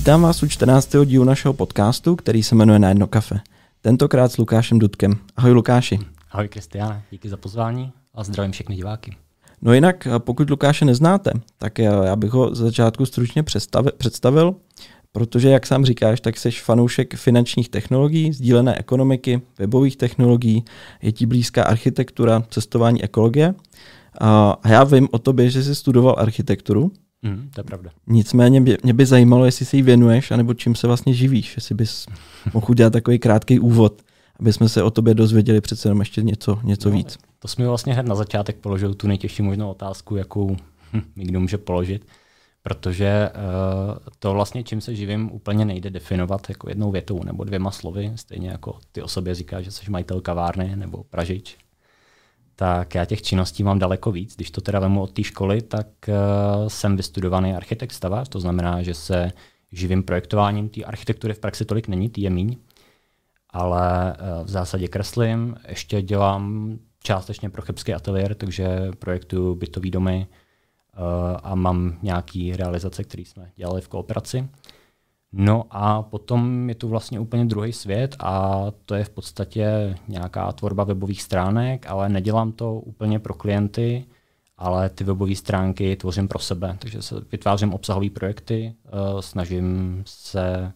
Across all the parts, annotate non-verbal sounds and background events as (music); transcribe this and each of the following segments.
Vítám vás u 14. dílu našeho podcastu, který se jmenuje Na jedno kafe. Tentokrát s Lukášem Dudkem. Ahoj Lukáši. Ahoj Kristiane, díky za pozvání a zdravím všechny diváky. No jinak, pokud Lukáše neznáte, tak já bych ho z začátku stručně představil, protože, jak sám říkáš, tak jsi fanoušek finančních technologií, sdílené ekonomiky, webových technologií, je ti blízká architektura, cestování, ekologie. A já vím o tobě, že jsi studoval architekturu, Mm, to je pravda. Nicméně mě, mě by zajímalo, jestli se jí věnuješ, anebo čím se vlastně živíš, jestli bys (laughs) mohl udělat takový krátký úvod, aby jsme se o tobě dozvěděli přece jenom ještě něco, něco no, víc. To jsme vlastně hned na začátek položil tu nejtěžší možnou otázku, jakou hm, někdo může položit, protože uh, to vlastně, čím se živím, úplně nejde definovat jako jednou větou nebo dvěma slovy, stejně jako ty o sobě říkáš, že jsi majitel kavárny nebo pražič tak já těch činností mám daleko víc. Když to teda vemu od té školy, tak uh, jsem vystudovaný architekt stavař, to znamená, že se živým projektováním té architektury v praxi tolik není, ty je míň, ale uh, v zásadě kreslím, ještě dělám částečně pro chebský ateliér, takže projektuju bytový domy uh, a mám nějaký realizace, které jsme dělali v kooperaci. No a potom je tu vlastně úplně druhý svět a to je v podstatě nějaká tvorba webových stránek, ale nedělám to úplně pro klienty, ale ty webové stránky tvořím pro sebe. Takže se vytvářím obsahové projekty, uh, snažím se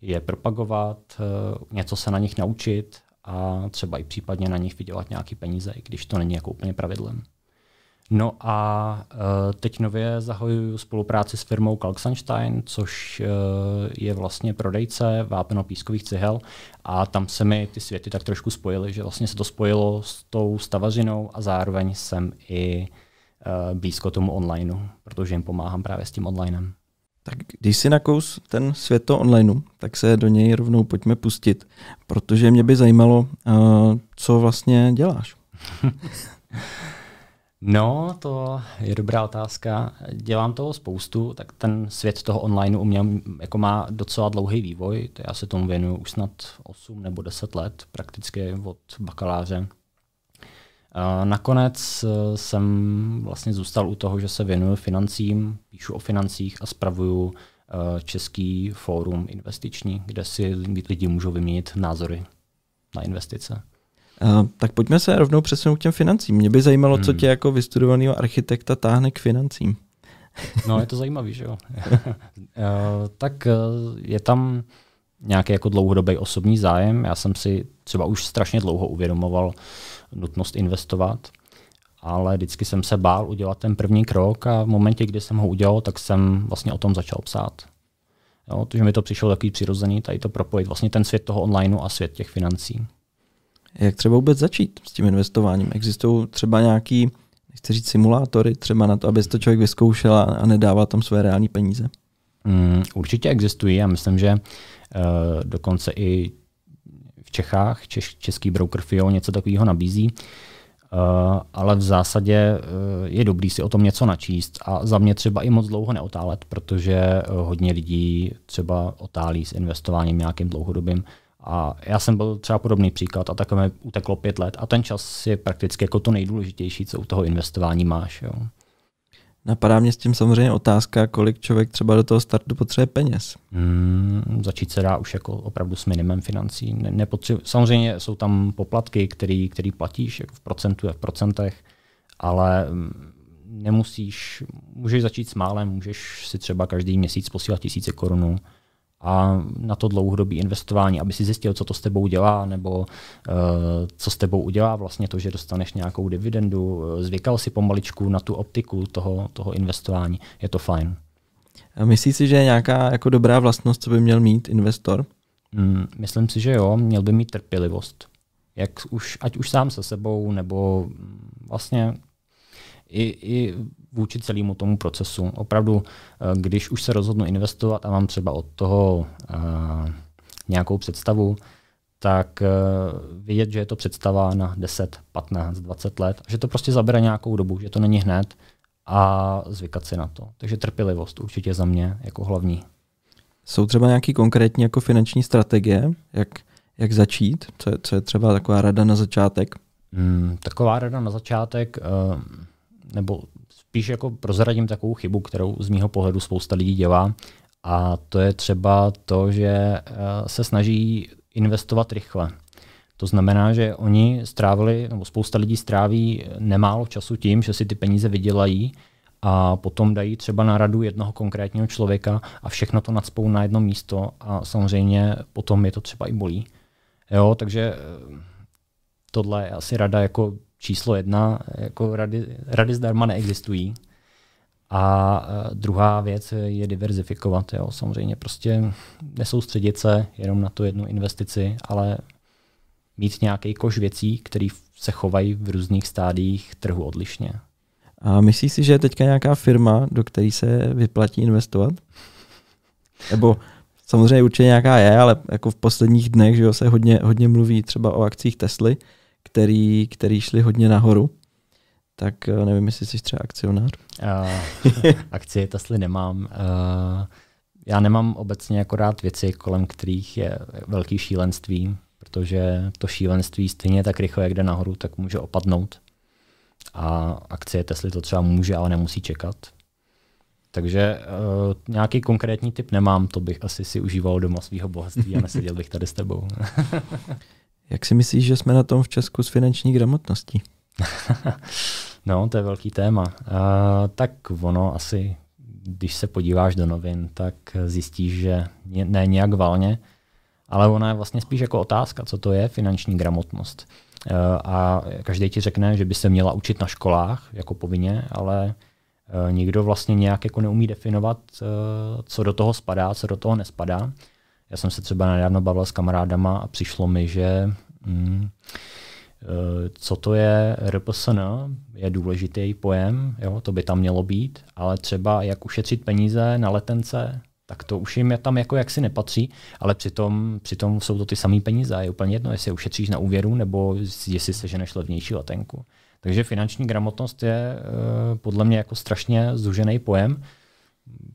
je propagovat, uh, něco se na nich naučit a třeba i případně na nich vydělat nějaké peníze, i když to není jako úplně pravidlem. No a uh, teď nově zahojuju spolupráci s firmou Kalksanstein, což uh, je vlastně prodejce vápenopískových cihel a tam se mi ty světy tak trošku spojily, že vlastně se to spojilo s tou stavařinou a zároveň jsem i uh, blízko tomu onlineu, protože jim pomáhám právě s tím onlinem. Tak když si nakous ten svět to onlineu, tak se do něj rovnou pojďme pustit, protože mě by zajímalo, co vlastně děláš. (laughs) No, to je dobrá otázka. Dělám toho spoustu, tak ten svět toho online u mě jako má docela dlouhý vývoj. To já se tomu věnuju už snad 8 nebo 10 let, prakticky od bakaláře. Nakonec e, jsem vlastně zůstal u toho, že se věnuju financím, píšu o financích a spravuju e, český fórum investiční, kde si lidi můžou vyměnit názory na investice. Uh, tak pojďme se rovnou přesunout k těm financím. Mě by zajímalo, hmm. co tě jako vystudovaného architekta táhne k financím. no, je to zajímavý, že jo. uh, (laughs) tak uh, je tam nějaký jako dlouhodobý osobní zájem. Já jsem si třeba už strašně dlouho uvědomoval nutnost investovat, ale vždycky jsem se bál udělat ten první krok a v momentě, kdy jsem ho udělal, tak jsem vlastně o tom začal psát. Jo, takže mi to přišlo takový přirozený, tady to propojit vlastně ten svět toho onlineu a svět těch financí. Jak třeba vůbec začít s tím investováním? Existují třeba nějaký, nechci říct simulátory, třeba na to, aby to člověk vyzkoušel a nedával tam své reální peníze? Mm, určitě existují a myslím, že uh, dokonce i v Čechách češ, český broker FIO něco takového nabízí. Uh, ale v zásadě uh, je dobrý si o tom něco načíst a za mě třeba i moc dlouho neotálet, protože uh, hodně lidí třeba otálí s investováním nějakým dlouhodobým a já jsem byl třeba podobný příklad a takhle mi uteklo pět let a ten čas je prakticky jako to nejdůležitější, co u toho investování máš. Jo. Napadá mě s tím samozřejmě otázka, kolik člověk třeba do toho startu potřebuje peněz. Hmm, začít se dá už jako opravdu s minimem financí. Ne, samozřejmě jsou tam poplatky, který, který platíš jako v procentu a v procentech, ale mm, nemusíš, můžeš začít s málem, můžeš si třeba každý měsíc posílat tisíce korunů, a na to dlouhodobé investování, aby si zjistil, co to s tebou dělá, nebo uh, co s tebou udělá vlastně to, že dostaneš nějakou dividendu. Zvykal si pomaličku na tu optiku toho, toho investování. Je to fajn. A myslíš si, že je nějaká jako dobrá vlastnost, co by měl mít investor? Mm, myslím si, že jo, měl by mít trpělivost. Jak už, ať už sám se sebou, nebo vlastně i, i vůči celému tomu procesu. Opravdu, eh, když už se rozhodnu investovat a mám třeba od toho uh, nějakou představu, tak uh, vidět, že je to představa na 10, 15, 20 let, že to prostě zabere nějakou dobu, že to není hned a zvykat si na to. Takže trpělivost určitě za mě jako hlavní. Jsou třeba nějaké konkrétní jako finanční strategie, jak, jak začít? Co je, co je třeba taková rada na začátek? Hmm, taková rada na začátek, uh, nebo spíš jako prozradím takovou chybu, kterou z mého pohledu spousta lidí dělá, A to je třeba to, že eh, se snaží investovat rychle. To znamená, že oni strávili, nebo spousta lidí stráví nemálo času tím, že si ty peníze vydělají a potom dají třeba na radu jednoho konkrétního člověka a všechno to nadspou na jedno místo a samozřejmě potom je to třeba i bolí. Jo, takže eh, tohle je asi rada jako číslo jedna, jako rady, rady zdarma neexistují. A eh, druhá věc je diverzifikovat. Jo. Samozřejmě prostě nesoustředit se jenom na tu jednu investici, ale mít nějaký koš věcí, které se chovají v různých stádiích trhu odlišně. A myslíš si, že je teďka nějaká firma, do které se vyplatí investovat? Nebo samozřejmě určitě nějaká je, ale jako v posledních dnech že jo, se hodně, hodně mluví třeba o akcích Tesly, který, který šly hodně nahoru. Tak eh, nevím, jestli jsi třeba akcionář. (laughs) Uh, akcie Tesly nemám. Uh, já nemám obecně jako rád věci, kolem kterých je velký šílenství, protože to šílenství stejně tak rychle, jak jde nahoru, tak může opadnout. A akcie Tesly to třeba může, ale nemusí čekat. Takže uh, nějaký konkrétní typ nemám, to bych asi si užíval doma svého bohatství a neseděl bych tady s tebou. (laughs) Jak si myslíš, že jsme na tom v Česku s finanční gramotností? (laughs) no, to je velký téma. Uh, tak ono asi, když se podíváš do novin, tak zjistíš, že ne nějak valně, ale ona je vlastně spíš jako otázka, co to je finanční gramotnost. Uh, a každý ti řekne, že by se měla učit na školách jako povinně, ale uh, nikdo vlastně nějak jako neumí definovat, uh, co do toho spadá, co do toho nespadá. Já jsem se třeba nedávno bavil s kamarádama a přišlo mi, že mm, co to je RPSN, je důležitý pojem, jo, to by tam mělo být, ale třeba jak ušetřit peníze na letence, tak to už jim je tam jako jaksi nepatří, ale přitom, přitom jsou to ty samé peníze. Je úplně jedno, jestli je ušetříš na úvěru nebo jestli se ženeš levnější letenku. Takže finanční gramotnost je uh, podle mě jako strašně zužený pojem.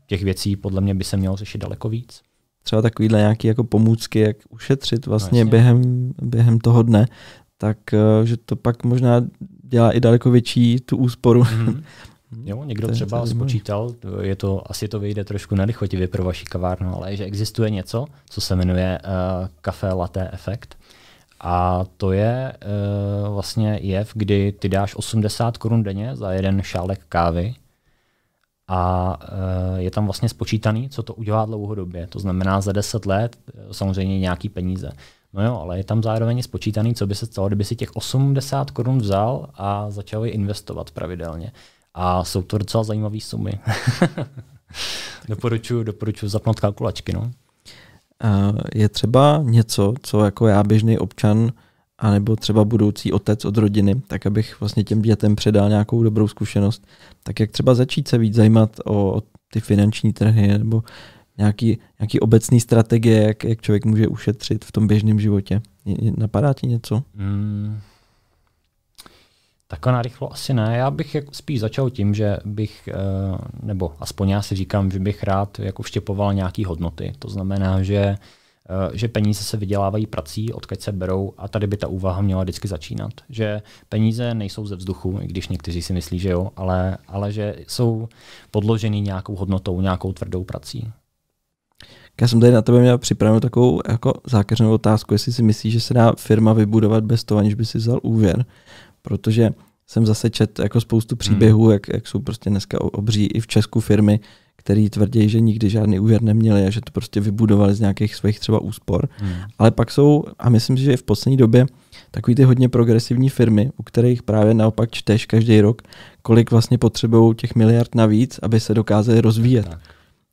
Těch věcí podle mě by se mělo řešit daleko víc. Třeba takovýhle nějaké jako pomůcky, jak ušetřit vlastně no, během, během toho dne, tak uh, že to pak možná dělá i daleko větší tu úsporu. Mm-hmm. (laughs) Jo, někdo třeba spočítal, je to, asi to vyjde trošku nelichotivě pro vaši kavárnu, ale že existuje něco, co se jmenuje uh, kafe latte efekt. A to je uh, vlastně jev, kdy ty dáš 80 korun denně za jeden šálek kávy a uh, je tam vlastně spočítaný, co to udělá dlouhodobě. To znamená za 10 let samozřejmě nějaký peníze. No jo, ale je tam zároveň spočítaný, co by se stalo, kdyby si těch 80 korun vzal a začal je investovat pravidelně. A jsou to docela zajímavé sumy. (laughs) doporučuji, doporučuji zapnout kalkulačky. No. Je třeba něco, co jako já běžný občan, anebo třeba budoucí otec od rodiny, tak abych vlastně těm dětem předal nějakou dobrou zkušenost, tak jak třeba začít se víc zajímat o, o ty finanční trhy nebo nějaký, nějaký obecný strategie, jak, jak člověk může ušetřit v tom běžném životě. Napadá ti něco? Mm, Takhle narychlo asi ne. Já bych jako spíš začal tím, že bych, eh, nebo aspoň já si říkám, že bych rád jako vštěpoval nějaký hodnoty. To znamená, že, že peníze se vydělávají prací, odkud se berou a tady by ta úvaha měla vždycky začínat. Že peníze nejsou ze vzduchu, i když někteří si myslí, že jo, ale, ale že jsou podloženy nějakou hodnotou, nějakou tvrdou prací. Já jsem tady na tebe měl připravenou takovou jako zákeřnou otázku, jestli si myslíš, že se dá firma vybudovat bez toho, aniž by si vzal úvěr protože jsem zase čet jako spoustu příběhů, hmm. jak, jak jsou prostě dneska obří i v Česku firmy, který tvrdí, že nikdy žádný úvěr neměli a že to prostě vybudovali z nějakých svých třeba úspor. Hmm. Ale pak jsou, a myslím si, že v poslední době, takový ty hodně progresivní firmy, u kterých právě naopak čteš každý rok, kolik vlastně potřebují těch miliard navíc, aby se dokázali rozvíjet. Tak,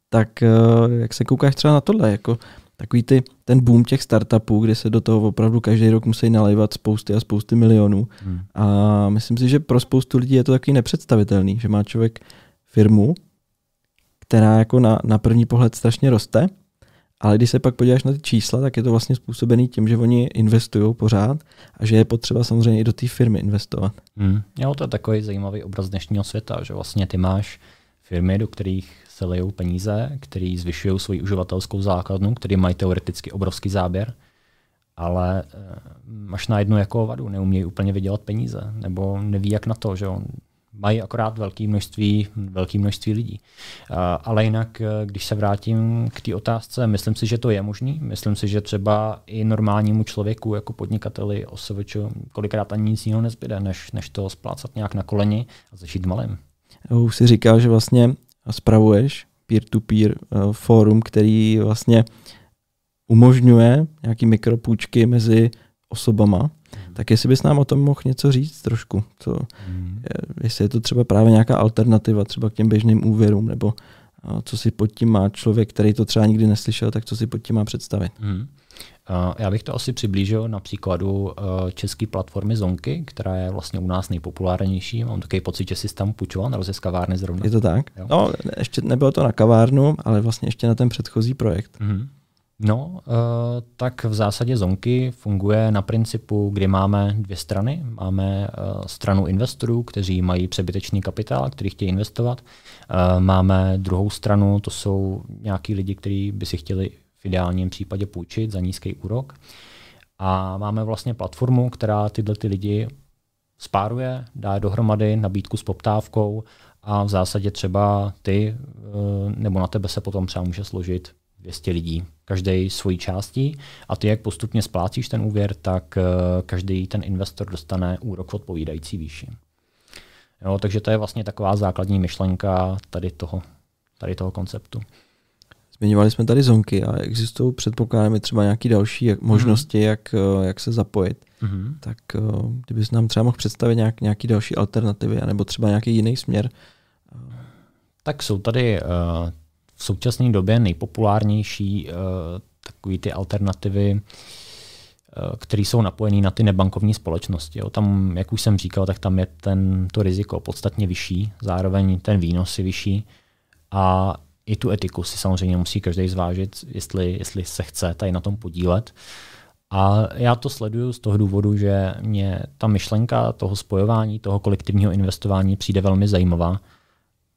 tak eh, jak se koukáš třeba na tohle? Jako, takový ty, ten boom těch startupů, kdy se do toho opravdu každý rok musí nalévat spousty a spousty milionů. Hmm. A myslím si, že pro spoustu lidí je to takový nepředstavitelný, že má člověk firmu, která jako na, na první pohled strašně roste, ale když se pak podíváš na ty čísla, tak je to vlastně způsobený tím, že oni investují pořád a že je potřeba samozřejmě i do té firmy investovat. Hmm. Jo, to je takový zajímavý obraz dnešního světa, že vlastně ty máš firmy, do kterých se lejou peníze, který zvyšují svoji uživatelskou základnu, který mají teoreticky obrovský záběr, ale e, máš na jednu jako vadu, neumějí úplně vydělat peníze, nebo neví jak na to, že on mají akorát velké množství, velké množství lidí. Ale jinak, když se vrátím k té otázce, myslím si, že to je možný. Myslím si, že třeba i normálnímu člověku, jako podnikateli, osoviču, kolikrát ani nic jiného nezbyde, než, než to splácat nějak na koleni a začít malým. Už si říkal, že vlastně spravuješ peer-to-peer uh, fórum, který vlastně umožňuje nějaký mikropůjčky mezi osobama. Tak jestli bys nám o tom mohl něco říct trošku, co, hmm. jestli je to třeba právě nějaká alternativa třeba k těm běžným úvěrům, nebo co si pod tím má člověk, který to třeba nikdy neslyšel, tak co si pod tím má představit. Hmm. Já bych to asi přiblížil na příkladu české platformy Zonky, která je vlastně u nás nejpopulárnější. Mám takový pocit, že si tam půjčoval na z kavárny zrovna. Je to tak? Jo? No, ještě nebylo to na kavárnu, ale vlastně ještě na ten předchozí projekt. Mm-hmm. No, tak v zásadě Zonky funguje na principu, kdy máme dvě strany. Máme stranu investorů, kteří mají přebytečný kapitál, který chtějí investovat. Máme druhou stranu, to jsou nějaký lidi, kteří by si chtěli v ideálním případě půjčit za nízký úrok. A máme vlastně platformu, která tyhle ty lidi spáruje, dá dohromady nabídku s poptávkou a v zásadě třeba ty eh, nebo na tebe se potom třeba může složit 200 lidí, každý svojí částí a ty, jak postupně splácíš ten úvěr, tak eh, každý ten investor dostane úrok odpovídající výši. Jo, takže to je vlastně taková základní myšlenka tady toho, tady toho konceptu. Zmiňovali jsme tady zonky a existují, předpokládáme třeba nějaké další jak, možnosti, mm. jak, eh, jak se zapojit. Mm. Tak eh, kdybys nám třeba mohl představit nějak, nějaký další alternativy, nebo třeba nějaký jiný směr. Tak jsou tady uh, v současné době nejpopulárnější uh, takové ty alternativy, které jsou napojené na ty nebankovní společnosti. Jo. Tam, jak už jsem říkal, tak tam je ten, to riziko podstatně vyšší, zároveň ten výnos je vyšší a i tu etiku si samozřejmě musí každý zvážit, jestli, jestli se chce tady na tom podílet. A já to sleduju z toho důvodu, že mě ta myšlenka toho spojování, toho kolektivního investování přijde velmi zajímavá.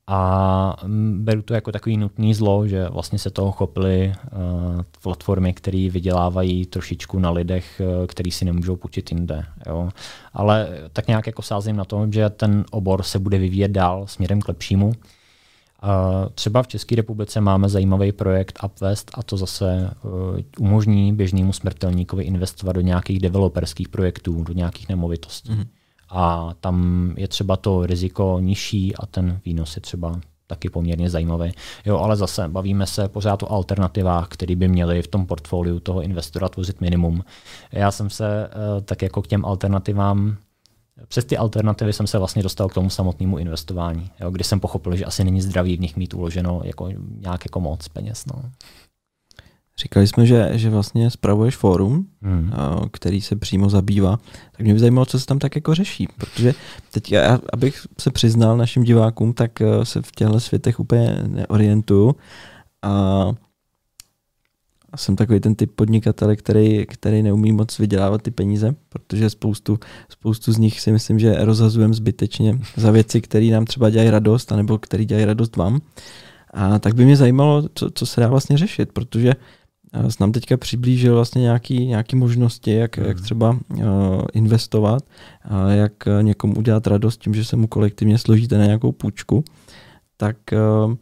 A beru to jako takový nutný zlo, že vlastně se toho chopily uh, platformy, které vydělávají trošičku na lidech, uh, který si nemůžou půjčit jinde. Jo. Ale tak nějak jako sázím na tom, že ten obor se bude vyvíjet dál směrem k lepšímu. Třeba v České republice máme zajímavý projekt Upvest a to zase uh, umožní běžnému smrtelníkovi investovat do nějakých developerských projektů, do nějakých nemovitostí. Mm-hmm. A tam je třeba to riziko nižší a ten výnos je třeba taky poměrně zajímavý. Jo, ale zase bavíme se pořád o alternativách, které by měly v tom portfoliu toho investora tvořit minimum. Já jsem se uh, tak jako k těm alternativám přes ty alternativy jsem se vlastně dostal k tomu samotnému investování, jo, kdy jsem pochopil, že asi není zdravý v nich mít uloženo jako nějak jako moc peněz. No. Říkali jsme, že, že vlastně spravuješ fórum, hmm. který se přímo zabývá. Tak mě by zajímalo, co se tam tak jako řeší, protože teď, já, abych se přiznal našim divákům, tak e, se v těchto světech úplně neorientuju. A a jsem takový ten typ podnikatele, který, který neumí moc vydělávat ty peníze, protože spoustu, spoustu z nich si myslím, že rozhazujeme zbytečně za věci, které nám třeba dělají radost, anebo které dělají radost vám. A tak by mě zajímalo, co, co se dá vlastně řešit, protože nám teďka přiblížil vlastně nějaké nějaký možnosti, jak, hmm. jak třeba uh, investovat, a jak někomu udělat radost tím, že se mu kolektivně složíte na nějakou půjčku. Tak uh,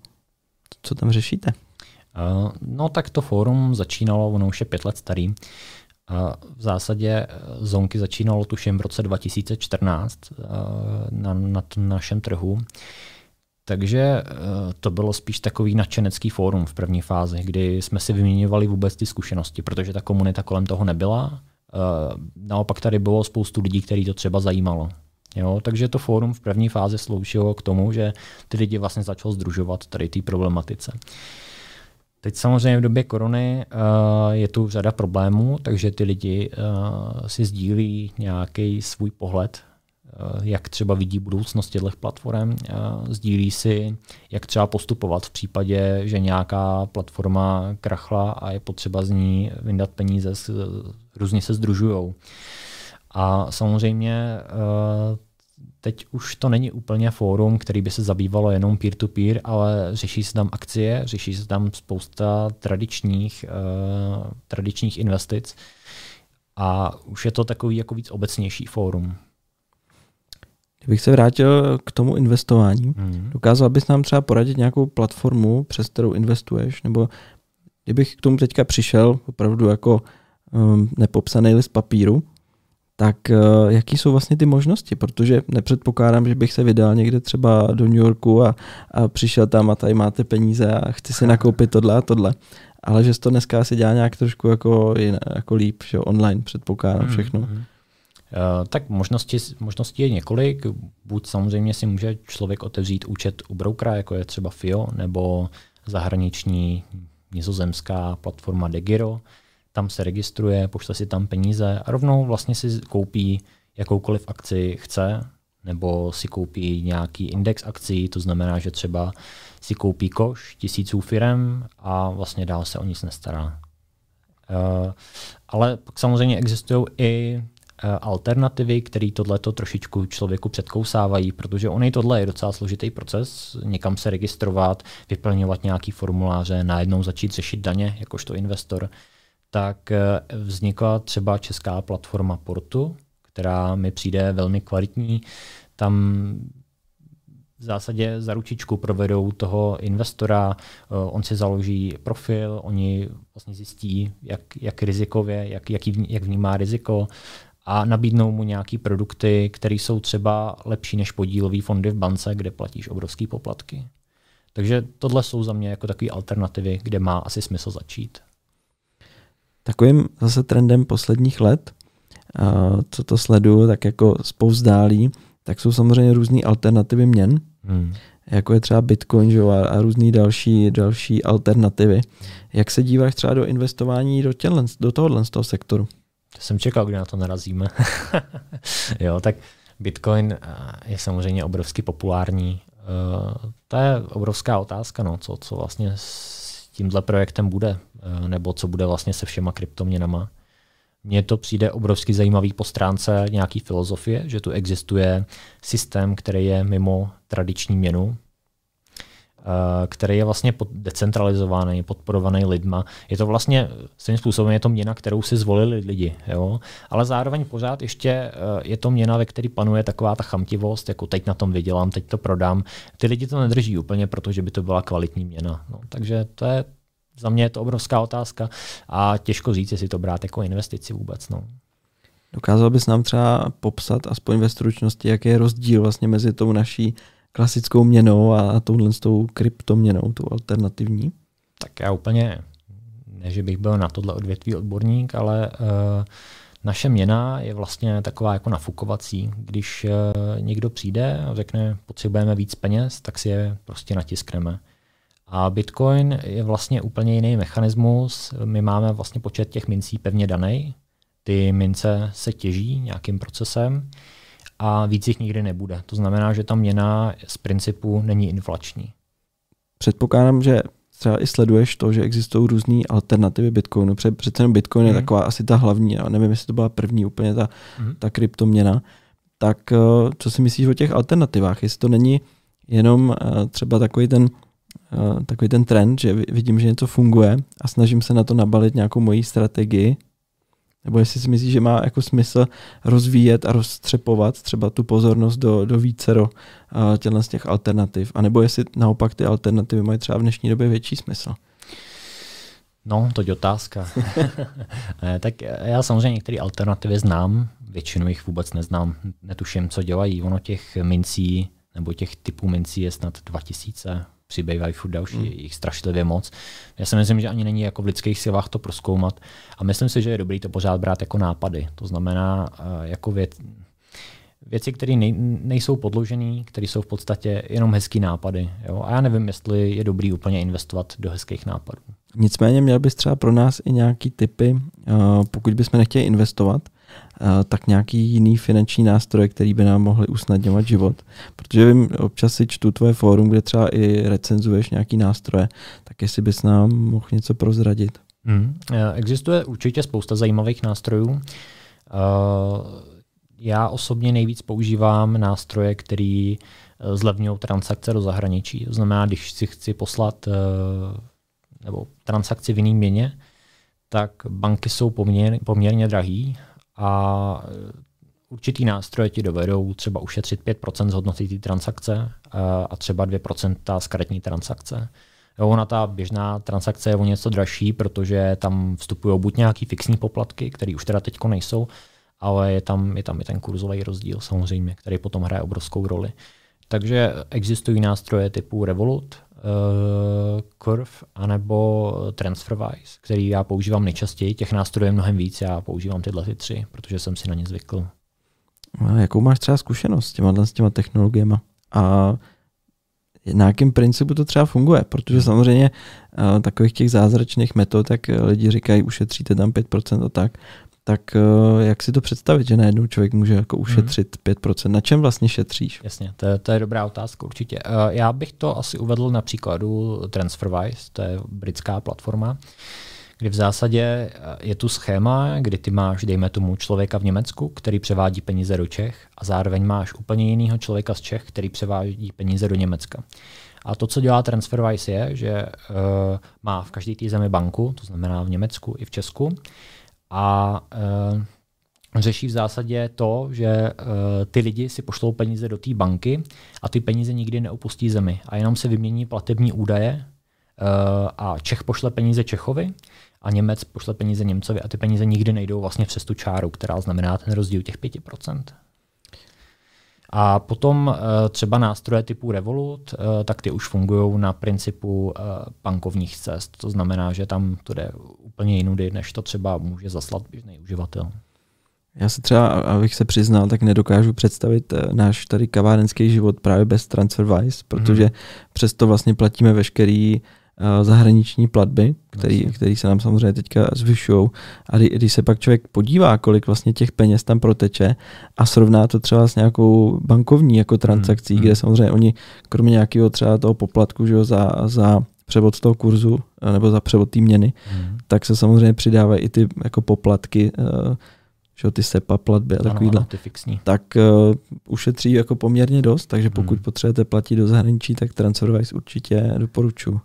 co tam řešíte? Uh, no tak to fórum začínalo, ono už je pět let starý. Uh, v zásadě eh, Zonky začínalo tuším v roce 2014 uh, na, na našem trhu. Takže to bylo spíš takový nadšenecký fórum v první fázi, kdy jsme si vyměňovali vůbec ty zkušenosti, protože ta komunita kolem toho nebyla. Naopak tady bylo spoustu lidí, který to třeba zajímalo. Jo, takže to fórum v první fázi sloužilo k tomu, že ty lidi vlastně začal združovat tady té problematice. Teď samozřejmě v době korony uh, je tu řada problémů, takže ty lidi si sdílí nějaký svůj pohled, jak třeba vidí budoucnost těchto platform, uh, sdílí si, jak třeba postupovat v případě, že nějaká platforma krachla a je potřeba z ní vyndat peníze, různě se združují. A samozřejmě uh, Teď už to není úplně fórum, který by se zabývalo jenom peer-to-peer, ale řeší se tam akcie, řeší se tam spousta tradičních, tradičních investic a už je to takový jako víc obecnější fórum. Kdybych se vrátil k tomu investování, mm. dokázal bys nám třeba poradit nějakou platformu, přes kterou investuješ, nebo kdybych k tomu teďka přišel opravdu jako um, nepopsaný list papíru, tak uh, jaký jsou vlastně ty možnosti? Protože nepředpokládám, že bych se vydal někde třeba do New Yorku a, a přišel tam a tady máte peníze a chci si nakoupit tohle a tohle. Ale že to dneska se dělá nějak trošku jako, jiné, jako líp, že online předpokládám hmm, všechno. Mm-hmm. Uh, tak možnosti, možností je několik. Buď samozřejmě si může člověk otevřít účet u brokera, jako je třeba FIO, nebo zahraniční nizozemská platforma Degiro. Tam se registruje, pošle si tam peníze a rovnou vlastně si koupí jakoukoliv akci chce, nebo si koupí nějaký index akcí, to znamená, že třeba si koupí koš tisíců firem a vlastně dál se o nic nestará. Uh, ale pak samozřejmě existují i alternativy, které tohleto trošičku člověku předkousávají, protože on tohle je docela složitý proces, někam se registrovat, vyplňovat nějaký formuláře, najednou začít řešit daně jakožto investor, tak uh, vznikla třeba česká platforma Portu, která mi přijde velmi kvalitní. Tam v zásadě za ručičku provedou toho investora, eh, on si založí profil, oni vlastně zjistí, jak, jak rizikově, jak, jak, jak vnímá riziko a nabídnou mu nějaké produkty, které jsou třeba lepší než podílové fondy v bance, kde platíš obrovské poplatky. Takže tohle jsou za mě jako takové alternativy, kde má asi smysl začít. Takovým zase trendem posledních let, co to sleduju, tak jako spouzdálí, tak jsou samozřejmě různé alternativy měn, hmm. jako je třeba Bitcoin že, a, a různé další, další alternativy. Jak se díváš třeba do investování do, těhle, do tohohle z toho sektoru? Jsem čekal, kdy na to narazíme. (laughs) jo, tak Bitcoin eh, je samozřejmě obrovsky populární. Uh, to je obrovská otázka, no, co, co vlastně s tímhle projektem bude, uh, nebo co bude vlastně se všema kryptoměnama. Mně to přijde obrovsky zajímavý po stránce nějaký filozofie, že tu existuje systém, který je mimo tradiční měnu, eh, který je vlastně decentralizovaný, podporovaný lidma. Je to vlastně svým způsobem je to měna, kterou si zvolili lidi, jo? ale zároveň pořád ještě eh, je to měna, ve které panuje taková ta chamtivost, jako teď na tom vydělám, teď to prodám. Ty lidi to nedrží úplně, protože by to byla kvalitní měna. No, takže to je za mě je to obrovská otázka a těžko říct, jestli to brát jako investici vůbec. No. Dokázal bys nám třeba popsat, aspoň ve stručnosti, jaký je rozdíl vlastně mezi tou naší klasickou měnou a touhle s tou kryptoměnou, tou alternativní? Tak já úplně, ne, že bych byl na tohle odvětví odborník, ale uh, naše měna je vlastně taková jako nafukovací. Když uh, někdo přijde a řekne, potřebujeme víc peněz, tak si je prostě natiskneme. A Bitcoin je vlastně úplně jiný mechanismus. My máme vlastně počet těch mincí pevně daný. Ty mince se těží nějakým procesem a víc jich nikdy nebude. To znamená, že ta měna z principu není inflační. Předpokládám, že třeba i sleduješ to, že existují různé alternativy Bitcoinu. Přece jenom Bitcoin hmm. je taková asi ta hlavní, nevím, jestli to byla první úplně ta, hmm. ta kryptoměna. Tak eh, co si myslíš o těch alternativách? Jestli to není jenom eh, třeba takový ten uh, takový ten trend, že vidím, že něco funguje a snažím se na to nabalit nějakou mojí strategii, nebo jestli si myslíš, že má jako smysl rozvíjet a rozstřepovat třeba tu pozornost do, do vícero uh, těchto z těch alternativ, a nebo jestli naopak ty alternativy mají třeba v dnešní době větší smysl. No, to je otázka. (laughs) tak já samozřejmě některé alternativy znám, většinu jich vůbec neznám, netuším, co dělají. Ono těch mincí nebo těch typů mincí je snad 2000, přibývají furt další, hmm. jich strašlivě moc. Já si myslím, že ani není jako v lidských silách to proskoumat a myslím si, že je dobrý to pořád brát jako nápady. To znamená uh, jako věc, věci, které nej, nejsou podložené, které jsou v podstatě jenom hezký nápady. Jo? A já nevím, jestli je dobrý úplně investovat do hezkých nápadů. Nicméně měl bys třeba pro nás i nějaký typy, uh, pokud bychom nechtěli investovat, tak nějaký jiný finanční nástroj, který by nám mohli usnadňovat život. Protože vím, občas si čtu tvoje fórum, kde třeba i recenzuješ nějaký nástroje, tak jestli bys nám mohl něco prozradit. Hmm. Existuje určitě spousta zajímavých nástrojů. Uh, já osobně nejvíc používám nástroje, který e, zlevňují transakce do zahraničí. To znamená, když si chci poslat nebo transakci v jiný měně, tak banky jsou poměr, poměrně drahý a určitý nástroje ti dovedou třeba ušetřit 5% z hodnoty té transakce a třeba 2% z karetní transakce. Jo, ona ta běžná transakce je o něco dražší, protože tam vstupují buď nějaký fixní poplatky, které už teda teď nejsou, ale je tam, je tam i ten kurzový rozdíl samozřejmě, který potom hraje obrovskou roli. Takže existují nástroje typu Revolut, Curve anebo TransferWise, který já používám nejčastěji. Těch nástrojů je mnohem víc, já používám tyhle ty tři, protože jsem si na ně zvykl. A jakou máš třeba zkušenost s těma, s těma technologiemi? A na jakém principu to třeba funguje, protože samozřejmě uh, takových těch zázračných metod, tak lidi říkají, ušetříte tam 5% a tak, tak uh, jak si to představit, že najednou člověk může jako ušetřit hmm. 5%? Na čem vlastně šetříš? Jasně, to je, to je dobrá otázka určitě. Uh, já bych to asi uvedl na příkladu TransferWise, to je britská platforma, kdy v zásadě eh, je tu schéma, kdy ty máš, dejme tomu, člověka v Německu, který převádí peníze do Čech a zároveň máš úplně jiného člověka z Čech, který převádí peníze do Německa. A to, co dělá TransferWise, je, že uh, má v každé té zemi banku, to znamená v Německu i v Česku, a uh, řeší v zásadě to, že uh, ty lidi si pošlou peníze do té banky a ty peníze nikdy neopustí zemi a jenom se vymění platební údaje uh, a Čech pošle peníze Čechovi a Němec pošle peníze Němcovi a ty peníze nikdy nejdou vlastně přes tu čáru, která znamená ten rozdíl těch 5%. A potom uh, třeba nástroje typu Revolut, uh, tak ty už fungují na principu uh, bankovních cest. To znamená, že tam to jde úplně jinudy, než to třeba může zaslat běžný uživatel. Já se třeba, abych se přiznal, tak nedokážu představit náš tady kavárenský život právě bez TransferWise, protože hmm. přesto vlastně platíme veškerý zahraniční platby, který, který se nám samozřejmě teďka zvyšují. A kdy, když se pak člověk podívá, kolik vlastně těch peněz tam proteče a srovná to třeba s nějakou bankovní jako transakcí, hmm. kde samozřejmě oni kromě nějakého třeba toho poplatku že jo, za, za převod toho kurzu nebo za převod té měny, hmm. tak se samozřejmě přidávají i ty jako poplatky, uh, že ty SEPA platby a takovýhle, ano, ty fixní. tak uh, ušetří jako poměrně dost, takže pokud hmm. potřebujete platit do zahraničí, tak TransferWise určitě doporučuji.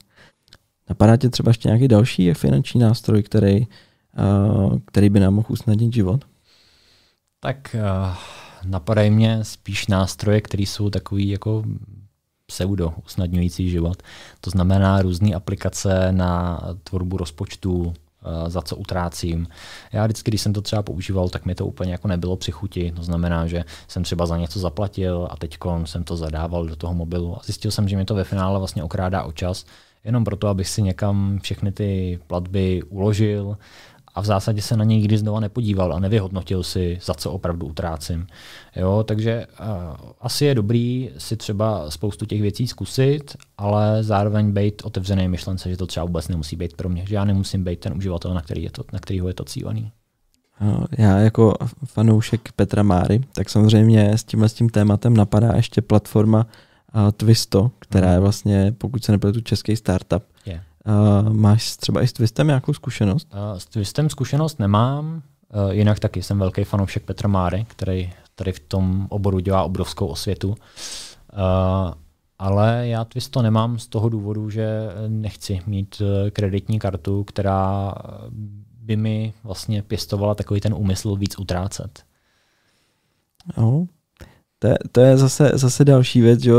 Napadá tě třeba ještě nějaký další finanční nástroj, který, uh, který by nám mohl usnadnit život? Tak uh, napadají mě spíš nástroje, které jsou takový jako pseudo usnadňující život. To znamená různé aplikace na tvorbu rozpočtu, za co utrácím. Já vždycky, když jsem to třeba používal, tak mi to úplně jako nebylo při chuti. To znamená, že jsem třeba za něco zaplatil a teď jsem to zadával do toho mobilu a zjistil jsem, že mi to ve finále vlastně okrádá o čas, jenom proto, abych si někam všechny ty platby uložil a v zásadě se na něj nikdy znova nepodíval a nevyhodnotil si, za co opravdu utrácím. Jo, takže uh, asi je dobrý si třeba spoustu těch věcí zkusit, ale zároveň být otevřený myšlence, že to třeba vůbec nemusí být pro mě, že já nemusím být ten uživatel, na, který je to, na kterýho je to cílený. Já jako fanoušek Petra Máry, tak samozřejmě s tímhle s tím tématem napadá ještě platforma uh, Twisto, která je mhm. vlastně, pokud se nepletu, český startup. Yeah. Uh, máš třeba i s Twistem nějakou zkušenost? Uh, s Twistem zkušenost nemám, uh, jinak taky jsem velký fanoušek Petra Máry, který tady v tom oboru dělá obrovskou osvětu. Uh, ale já Twisto nemám z toho důvodu, že nechci mít kreditní kartu, která by mi vlastně pěstovala takový ten úmysl víc utrácet. No, to je, to je zase, zase další věc, že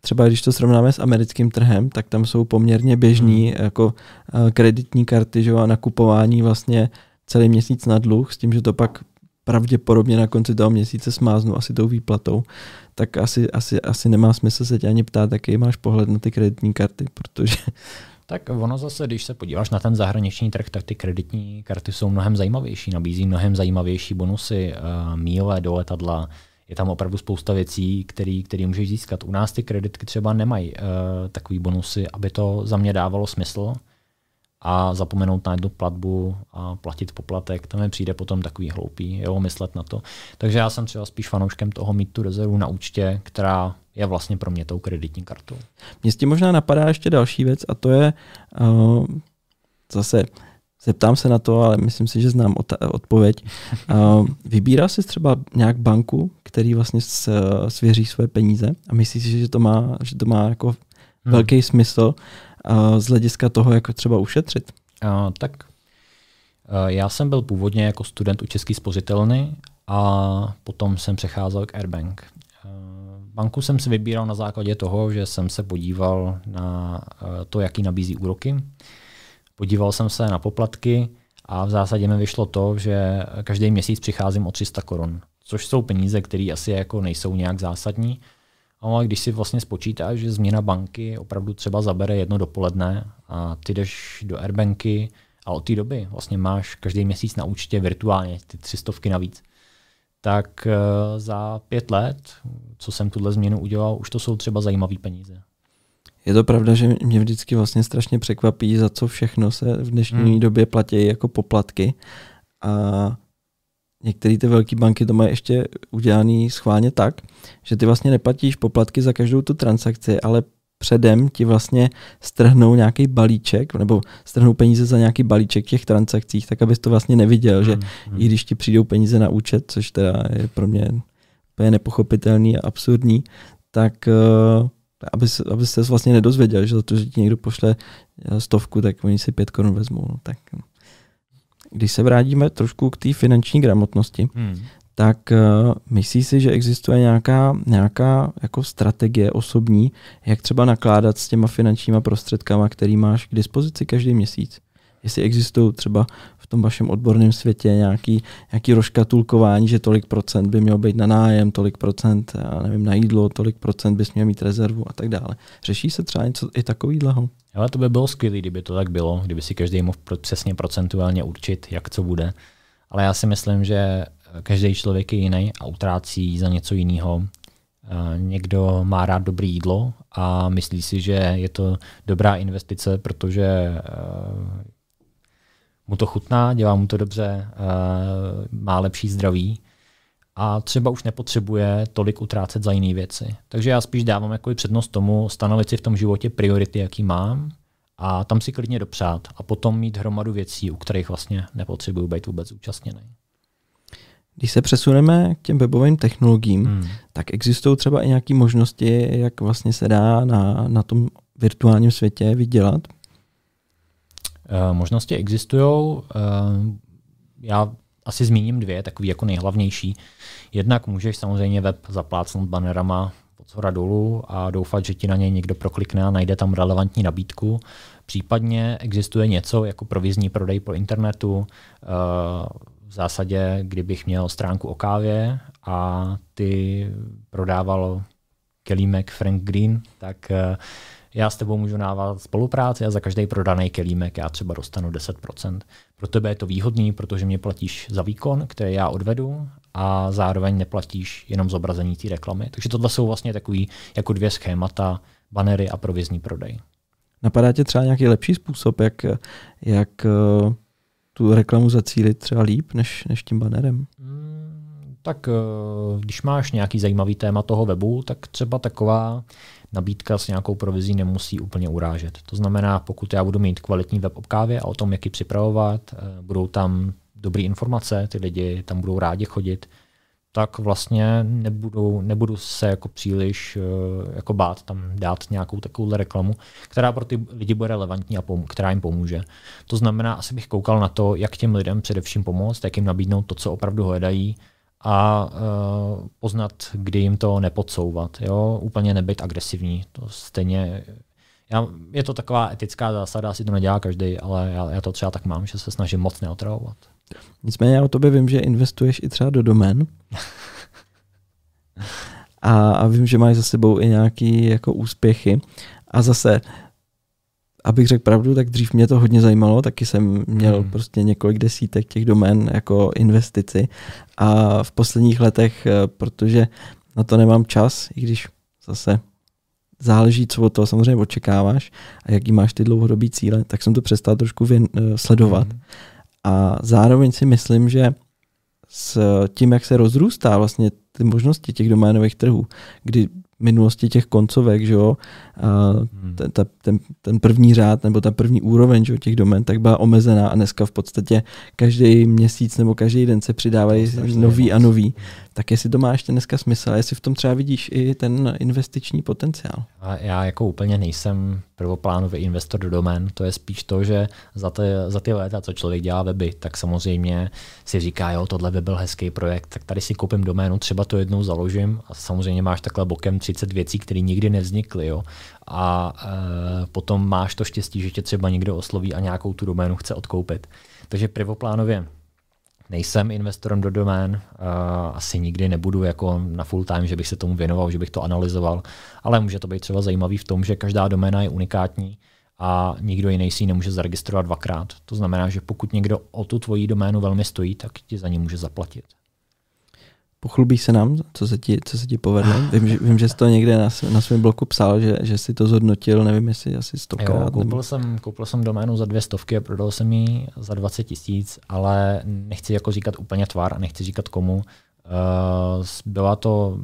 třeba když to srovnáme s americkým trhem, tak tam jsou poměrně běžný hmm. jako uh, kreditní karty že a nakupování vlastně celý měsíc na dluh s tím, že to pak pravděpodobně na konci toho měsíce smáznu asi tou výplatou, tak asi, asi, asi nemá smysl se tě ani ptát, jaký máš pohled na ty kreditní karty, protože (laughs) tak ono zase, když se podíváš na ten zahraniční trh, tak ty kreditní karty jsou mnohem zajímavější, nabízí mnohem zajímavější bonusy, uh, míle do letadla, je tam opravdu spousta věcí, který, který můžeš získat. U nás ty kreditky třeba nemají uh, takový bonusy, aby to za mě dávalo smysl a zapomenout na jednu platbu a platit poplatek, to mi přijde potom takový hloupý, jo, myslet na to. Takže já jsem třeba spíš fanouškem toho mít tu rezervu na účtě, která je vlastně pro mě tou kreditní kartou. Mně s tím možná napadá ještě další věc a to je uh, zase Zeptám se na to, ale myslím si, že znám odpověď. Vybírá si třeba nějak banku, který vlastně svěří své peníze a myslíš si, že to má, že to má jako hmm. velký smysl z hlediska toho, jak třeba ušetřit? Uh, tak uh, já jsem byl původně jako student u Český spořitelny a potom jsem přecházel k Airbank. Banku jsem si vybíral na základě toho, že jsem se podíval na to, jaký nabízí úroky. Podíval jsem se na poplatky a v zásadě mi vyšlo to, že každý měsíc přicházím o 300 korun, což jsou peníze, které asi jako nejsou nějak zásadní. Ale když si vlastně spočítáš, že změna banky opravdu třeba zabere jedno dopoledne a ty jdeš do Airbanky a od té doby vlastně máš každý měsíc na účtě virtuálně ty tři stovky navíc, tak eh, za pět let, co jsem tuhle změnu udělal, už to jsou třeba zajímavé peníze. Je to pravda, že mě vždycky vlastně strašně překvapí, za co všechno se v dnešní hmm. době platí jako poplatky. A některé ty velké banky to mají ještě udělané schválně tak, že ty vlastně neplatíš poplatky za každou tu transakci, ale předem ti vlastně strhnou nějaký balíček, nebo strhnou peníze za nějaký balíček těch transakcích, tak abys to vlastně neviděl, hmm, že hmm. i když ti přijdou peníze na účet, což teda je pro mě úplně nepochopitelný a absurdní, tak uh, aby, aby se vlastně nedozvěděl, že za to, že ti někdo pošle eh, stovku, tak oni si pět korun vezmou. No, tak když se vrátíme trošku k té finanční gramotnosti, hmm tak uh, myslí si, že existuje nějaká, nějaká jako strategie osobní, jak třeba nakládat s těma finančníma prostředkama, který máš k dispozici každý měsíc? Jestli existují třeba v tom vašem odborném světě nějaký, nějaký rozkatulkování, že tolik procent by mělo být na nájem, tolik procent, já nevím, na jídlo, tolik procent bys měl mít rezervu a tak dále. Řeší se třeba něco i takovýhleho? Ale to by bylo skvělé, kdyby to tak bylo, kdyby si každý mohl přesně procentuálně určit, jak co bude. Ale já si myslím, že každý člověk je jiný a utrácí za něco jiného. Někdo má rád dobré jídlo a myslí si, že je to dobrá investice, protože eh, mu to chutná, dělá mu to dobře, eh, má lepší zdraví a třeba už nepotřebuje tolik utrácet za jiné věci. Takže já spíš dávám jako přednost tomu stanovit si v tom životě priority, jaký mám a tam si klidně dopřát a potom mít hromadu věcí, u kterých vlastně nepotřebuju být vůbec účastněný. Když se přesuneme k těm webovým technologiím, hmm. tak existují třeba i nějaké možnosti, jak vlastně se dá na, na tom virtuálním světě vydělat? Uh, možnosti existují. Uh, já asi zmíním dvě, takový jako nejhlavnější. Jednak můžeš samozřejmě web zaplácnout banerama od zhora dolů a doufat, že ti na něj někdo proklikne a najde tam relevantní nabídku. Případně existuje něco jako provizní prodej po internetu, uh, v zásadě, kdybych měl stránku o kávě a ty prodával kelímek Frank Green, tak eh, já s tebou můžu navázat spolupráci a za každý prodaný kelímek já třeba dostanu 10%. Pro tebe je to výhodný, protože mě platíš za výkon, který já odvedu a zároveň neplatíš jenom zobrazení té reklamy. Takže tohle jsou vlastně takový jako dvě schémata, banery a provizní prodej. Napadá tě třeba nějaký lepší způsob, jak, jak eh, tu reklamu zacílit třeba líp než, než tím banerem? Hmm, tak eh, když máš nějaký zajímavý téma toho webu, tak třeba taková nabídka s nějakou provizí nemusí úplně urážet. To znamená, pokud já budu mít kvalitní web o kávě a o tom, jak ji připravovat, eh, budou tam dobré informace, ty lidi tam budou rádi chodit, tak vlastně nebudu, nebudu se jako příliš uh, jako bát tam dát nějakou takovou reklamu, která pro ty lidi bude relevantní a pom- která jim pomůže. To znamená, asi bych koukal na to, jak těm lidem především pomoct, jak jim nabídnout to, co opravdu hledají a uh, poznat, kdy jim to nepodsouvat. Jo? Úplně nebyt agresivní. To stejně já, je to taková etická zásada, asi to nedělá každý, ale já, já to třeba tak mám, že se snažím moc neotravovat. Nicméně já o tobě vím, že investuješ i třeba do domén. (laughs) A, a vím, že máš za sebou i nějaký jako úspěchy. A zase, abych řekl pravdu, tak dřív mě to hodně zajímalo, taky jsem měl hmm. prostě několik desítek těch domén jako investici a v posledních letech, eh, protože na to nemám čas, i když zase záleží, co od toho samozřejmě očekáváš a jaký máš ty dlouhodobý cíle, tak jsem to přestal trošku věn, eh, sledovat. Hmm. A zároveň si myslím, že s tím, jak se rozrůstá vlastně ty možnosti těch doménových trhů, kdy minulosti těch koncovek, že jo, a hmm. ten, ta, ten, ten první řád nebo ta první úroveň že jo, těch domén, tak byla omezená a dneska v podstatě každý měsíc nebo každý den se přidávají nový a nový. Tak jestli to má ještě dneska smysl, jestli v tom třeba vidíš i ten investiční potenciál. A já jako úplně nejsem prvoplánový investor do domén, to je spíš to, že za ty, za ty léta, co člověk dělá weby, tak samozřejmě si říká, jo, tohle by byl hezký projekt, tak tady si koupím doménu, třeba to jednou založím a samozřejmě máš takhle bokem 30 věcí, které nikdy nevznikly. Jo. A e, potom máš to štěstí, že tě třeba někdo osloví a nějakou tu doménu chce odkoupit. Takže prvoplánově nejsem investorem do domén, asi nikdy nebudu jako na full time, že bych se tomu věnoval, že bych to analyzoval, ale může to být třeba zajímavý v tom, že každá doména je unikátní a nikdo jiný si ji nemůže zaregistrovat dvakrát. To znamená, že pokud někdo o tu tvoji doménu velmi stojí, tak ti za ní může zaplatit. Pochlubíš se nám, co se ti, co se ti povedlo? (sighs) Vím, že, vím, že jsi to někde na, na svém bloku psal, že, že jsi to zhodnotil, nevím, jestli asi stokrát. Jo, koupil, nebo... jsem, koupil jsem doménu za dvě stovky a prodal jsem ji za 20 tisíc, ale nechci jako říkat úplně tvar a nechci říkat komu. Uh, byla to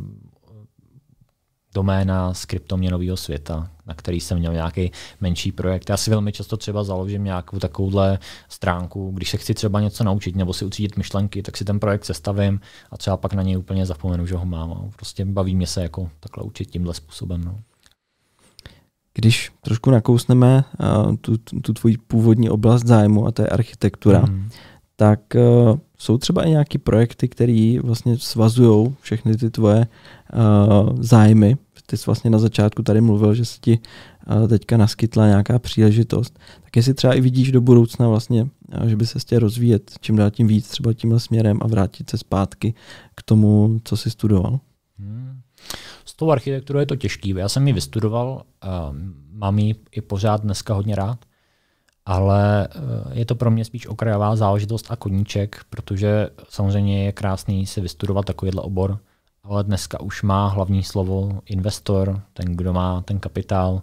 doména z kryptoměnového světa, na který jsem měl nějaký menší projekt. Já si velmi často třeba založím nějakou takovouhle stránku, když se chci třeba něco naučit nebo si utřídit myšlenky, tak si ten projekt sestavím a třeba pak na něj úplně zapomenu, že ho mám. Prostě baví mě se jako takhle učit tímhle způsobem. No. Když trošku nakousneme uh, tu, tu tvoji původní oblast zájmu, a to je architektura, mm. tak uh, jsou třeba i nějaké projekty, které vlastně svazují všechny ty tvoje uh, zájmy. Ty jsi vlastně na začátku tady mluvil, že se ti uh, teďka naskytla nějaká příležitost. Tak jestli třeba i vidíš do budoucna vlastně, uh, že by se chtěl rozvíjet čím dál tím víc třeba tímhle směrem a vrátit se zpátky k tomu, co jsi studoval? Hmm. S tou architekturou je to těžký. Já jsem ji vystudoval, uh, mám ji i pořád dneska hodně rád ale eh, je to pro mě spíš okrajová záležitost a koníček, protože samozřejmě je krásný si vystudovat takovýhle obor, ale dneska už má hlavní slovo investor, ten, kdo má ten kapitál.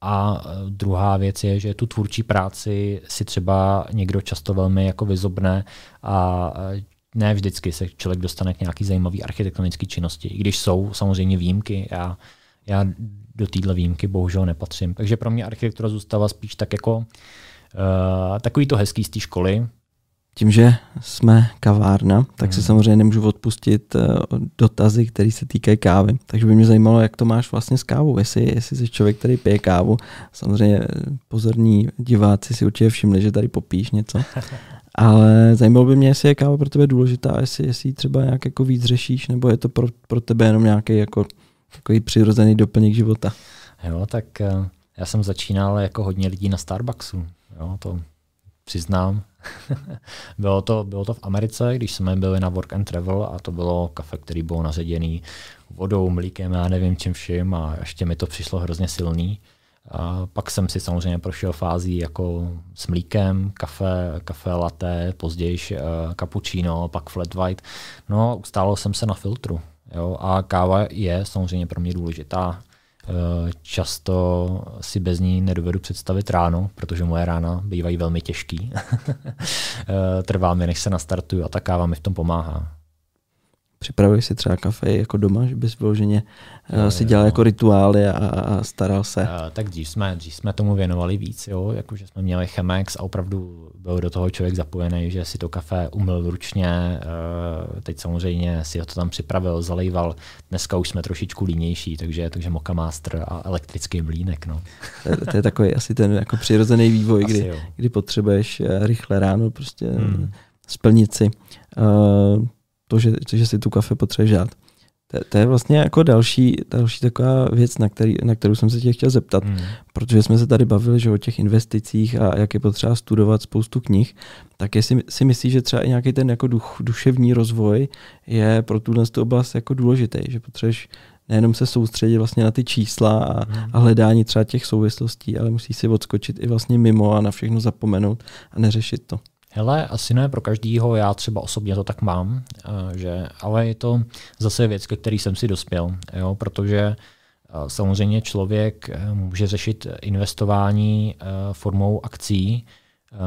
A eh, druhá věc je, že tu tvůrčí práci si třeba někdo často velmi jako vyzobne a eh, ne vždycky se člověk dostane k nějaký zajímavý architektonické činnosti, i když jsou samozřejmě výjimky. Já, já do téhle výjimky bohužel nepatřím. Takže pro mě architektura zůstala spíš tak jako Uh, takový to hezký z té školy. Tím, že jsme kavárna, tak hmm. si samozřejmě nemůžu odpustit uh, dotazy, které se týkají kávy. Takže by mě zajímalo, jak to máš vlastně s kávou. Jestli, jestli jsi člověk, který pije kávu. Samozřejmě eh, pozorní diváci si určitě všimli, že tady popíš něco. (laughs) Ale zajímalo by mě, jestli je káva pro tebe důležitá, jestli, jestli ji třeba nějak jako víc řešíš, nebo je to pro, pro tebe jenom nějaký jako takový přirozený doplněk života. Jo, tak uh, já jsem začínal jako hodně lidí na Starbucksu. Jo, to přiznám. (laughs) bylo, to, bylo to v Americe, když jsme byli na Work and Travel a to bylo kafe, který bylo naředěný vodou, mlíkem, já nevím čím vším a ještě mi to přišlo hrozně silný. A pak jsem si samozřejmě prošel fází jako s mlíkem, kafe, kafe latte, později uh, cappuccino, pak flat white. No, ustálil jsem se na filtru. Jo? A káva je samozřejmě pro mě důležitá. Eh, často si bez ní nedovedu představit ráno, protože moje rána bývají velmi těžký. (laughs) Eh, trvá mi, než se nastartuju a ta káva mi v tom pomáhá. Připravuješ si třeba kafe jako doma, že bys vyloženě jo, si dělal jo. jako rituály a, a staral se? A, tak dřív jsme, dřív jsme tomu věnovali víc, jo, jakože jsme měli Chemex a opravdu byl do toho člověk zapojený, že si to kafe umyl ručně, teď samozřejmě si ho to tam připravil, zalejval. Dneska už jsme trošičku línější, takže, takže Moka Master a elektrický mlínek. No. To, to je takový asi ten jako přirozený vývoj, kdy, kdy potřebuješ eh, rychle ráno prostě hmm. splnit si. Uh, to, že, to, že si tu kafe potřebuješ dát. To, to je vlastně jako další, další taková věc, na, který, na kterou jsem se tě chtěl zeptat, mm. protože jsme se tady bavili že o těch investicích a jak je potřeba studovat spoustu knih, tak jestli si myslíš, že třeba i nějaký ten jako duch, duševní rozvoj je pro tuhle oblast jako důležitý, že potřebuješ nejenom se soustředit vlastně na ty čísla a, mm. a hledání třeba těch souvislostí, ale musíš si odskočit i vlastně mimo a na všechno zapomenout a neřešit to. Hele, asi ne pro každýho, já třeba osobně to tak mám, eh, že, ale je to zase věc, ke který jsem si dospěl, jo, protože eh, samozřejmě člověk eh, může řešit investování formou akcí,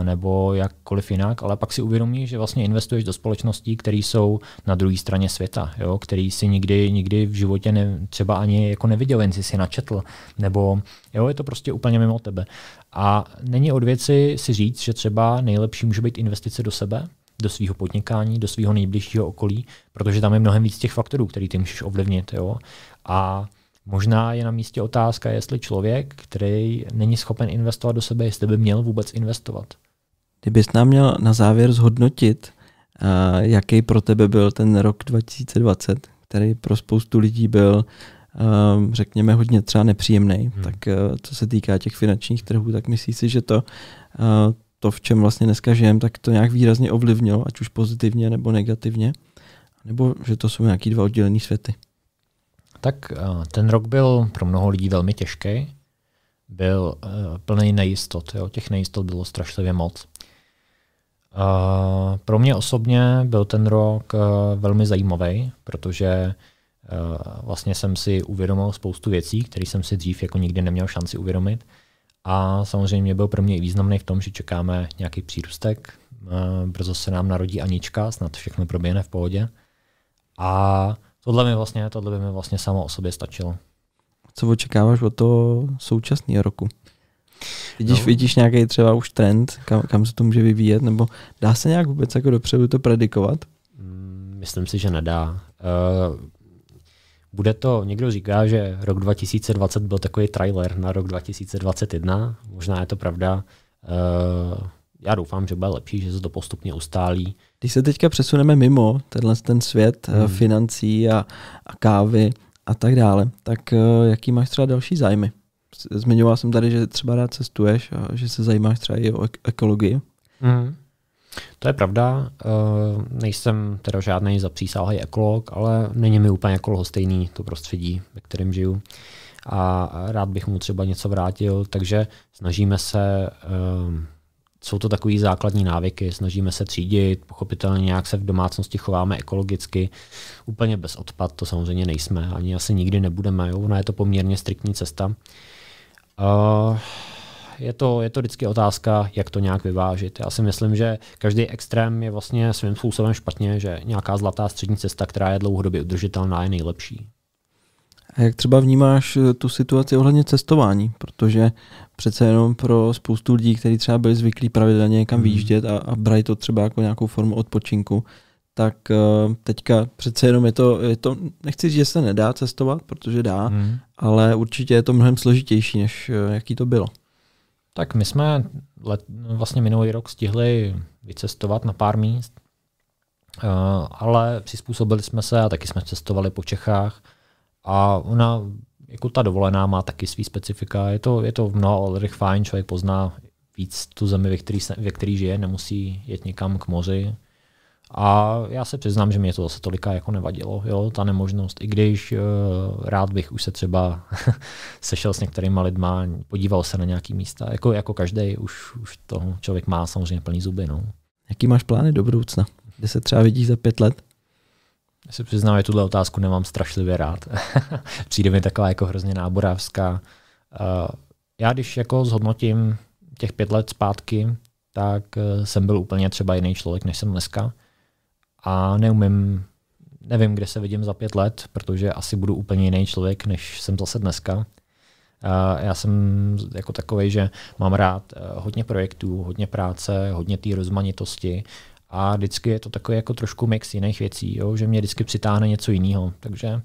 nebo jakkoliv jinak, ale pak si uvědomíš, že vlastně investuješ do společností, které jsou na druhé straně světa, jo, který si nikdy, nikdy v životě ne, třeba ani jako neviděl, jen si si načetl, nebo jo, je to prostě úplně mimo tebe. A není od věci si říct, že třeba nejlepší může být investice do sebe, do svého podnikání, do svého nejbližšího okolí, protože tam je mnohem víc těch faktorů, který ty můžeš ovlivnit. Jo? A možná je na místě otázka, jestli člověk, který není schopen investovat do sebe, jestli by měl vůbec investovat. Kdybys nám měl na závěr zhodnotit, uh, jaký pro tebe byl ten rok 2020, který pro spoustu lidí byl, uh, řekněme, hodně třeba nepříjemný, hmm. tak uh, co se týká těch finančních trhů, tak myslíš si, že to to, v čem vlastně dneska žijeme, tak to nějak výrazně ovlivnilo, ať už pozitivně nebo negativně, nebo že to jsou nějaký dva oddělené světy. Tak eh, ten rok byl pro mnoho lidí velmi těžký. Byl uh, plný nejistot. Jo? Těch nejistot bylo strašlivě moc. Pro mě osobně byl ten rok uh, velmi zajímavý, protože vlastně jsem si uvědomil spoustu věcí, které jsem si dřív jako nikdy neměl šanci uvědomit. A samozřejmě byl pro mě i významný v tom, že čekáme nějaký přírůstek. Eh, brzo se nám narodí Anička, snad všechno proběhne v pohodě. A tohle mi vlastně, tohle by mi vlastně samo o sobě stačilo. Co očekáváš od toho současného roku? Vidíš, no. vidíš nějaký třeba už trend, kam, kam se to může vyvíjet, nebo dá se nějak vůbec jako dopředu to predikovat? Mm, myslím si, že nedá. Uh, bude to, někdo říká, že rok 2020 byl takový trailer na rok 2021, možná je to pravda. Uh, já doufám, že bude lepší, že se to postupně ustálí. Když se teďka přesuneme mimo tenhle ten svět hmm. financí a, a kávy a tak dále, tak uh, jaký máš třeba další zájmy? Zmiňoval jsem tady, že třeba rád cestuješ a že se zajímáš třeba i o ekologii. Hmm. To je pravda, uh, nejsem teda žádný zapřísáhlý ekolog, ale není mi úplně jako lhostejný to prostředí, ve kterém žiju. A rád bych mu třeba něco vrátil, takže snažíme se, jsou to takové základní návyky, snažíme se třídit, pochopitelně nějak se v domácnosti chováme ekologicky, úplně bez odpad to samozřejmě nejsme, ani asi nikdy nebudeme, jo? ona je to poměrně striktní cesta. Uh, je to, je to vždycky otázka, jak to nějak vyvážit. Já si myslím, že každý extrém je vlastně svým způsobem špatně, že nějaká zlatá střední cesta, která je dlouhodobě udržitelná, je nejlepší. A jak třeba vnímáš eh, tu situaci ohledně cestování? Protože přece jenom pro spoustu lidí, kteří třeba byli zvyklí pravidelně někam hmm. výjíždět a, a brali to třeba jako nějakou formu odpočinku, tak uh, teďka přece jenom je to, je to, nechci říct, že se nedá cestovat, protože dá, hmm. ale určitě je to mnohem složitější, než uh, jaký to bylo. Tak my jsme let, vlastně minulý rok stihli vycestovat na pár míst, ale přizpůsobili jsme se a taky jsme cestovali po Čechách a ona, jako ta dovolená má taky svý specifika. Je to, je to v mnoha ohledech fajn, člověk pozná víc tu zemi, ve který, ve který žije, nemusí jet někam k moři, a já se přiznám, že mě to zase tolika jako nevadilo, jo, ta nemožnost. I když uh, rád bych už se třeba (laughs) sešel s některýma lidma, podíval se na nějaký místa. Jako, jako každý už, už to člověk má samozřejmě plný zuby. No. Jaký máš plány do budoucna? Kde se třeba vidíš za pět let? Já se přiznám, že tuhle otázku nemám strašlivě rád. (laughs) Přijde mi taková jako hrozně náboravská. Uh, já když jako zhodnotím těch pět let zpátky, tak uh, jsem byl úplně třeba jiný člověk, než jsem dneska a neumím, nevím, kde se vidím za pět let, protože asi budu úplně jiný člověk, než jsem zase dneska. Já jsem jako takový, že mám rád eh, hodně projektů, hodně práce, hodně té rozmanitosti a vždycky je to takový jako trošku mix jiných věcí, jo? že mě vždycky přitáhne něco jiného. Takže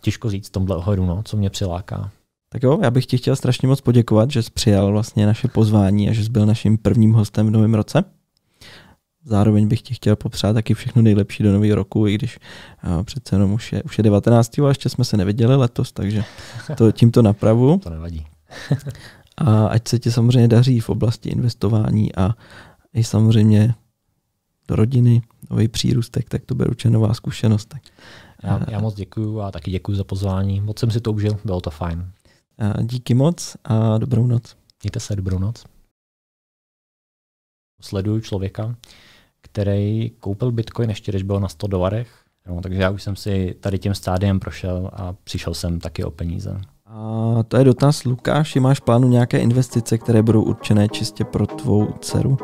těžko říct v tomhle ohledu, no, co mě přiláká. Tak jo, já bych ti chtěl strašně moc poděkovat, že jsi přijal vlastně naše pozvání a že jsi byl naším prvním hostem v novém roce. Zároveň bych ti chtěl popřát taky všechno nejlepší do nového roku, i když uh, přece jenom už je, už je 19. a ještě jsme se neviděli letos, takže (laughs) to tímto napravu. To nevadí. a ať se ti samozřejmě daří v oblasti investování a i samozřejmě do rodiny, nový přírůstek, tak to určitě nová zkušenost. Tak. Já, já moc děkuju a taky děkuji za pozvání. Moc jsem si to užil, bylo to fajn. A díky moc a dobrou noc. Mějte se, dobrou noc. Sleduju člověka, který koupil Bitcoin ještě, když byl na 100 dolarech. No, takže já už jsem si tady tím stádiem prošel a přišel jsem taky o peníze. A to je dotaz, Lukáš, máš plánu nějaké investice, které budou určené čistě pro tvou dceru?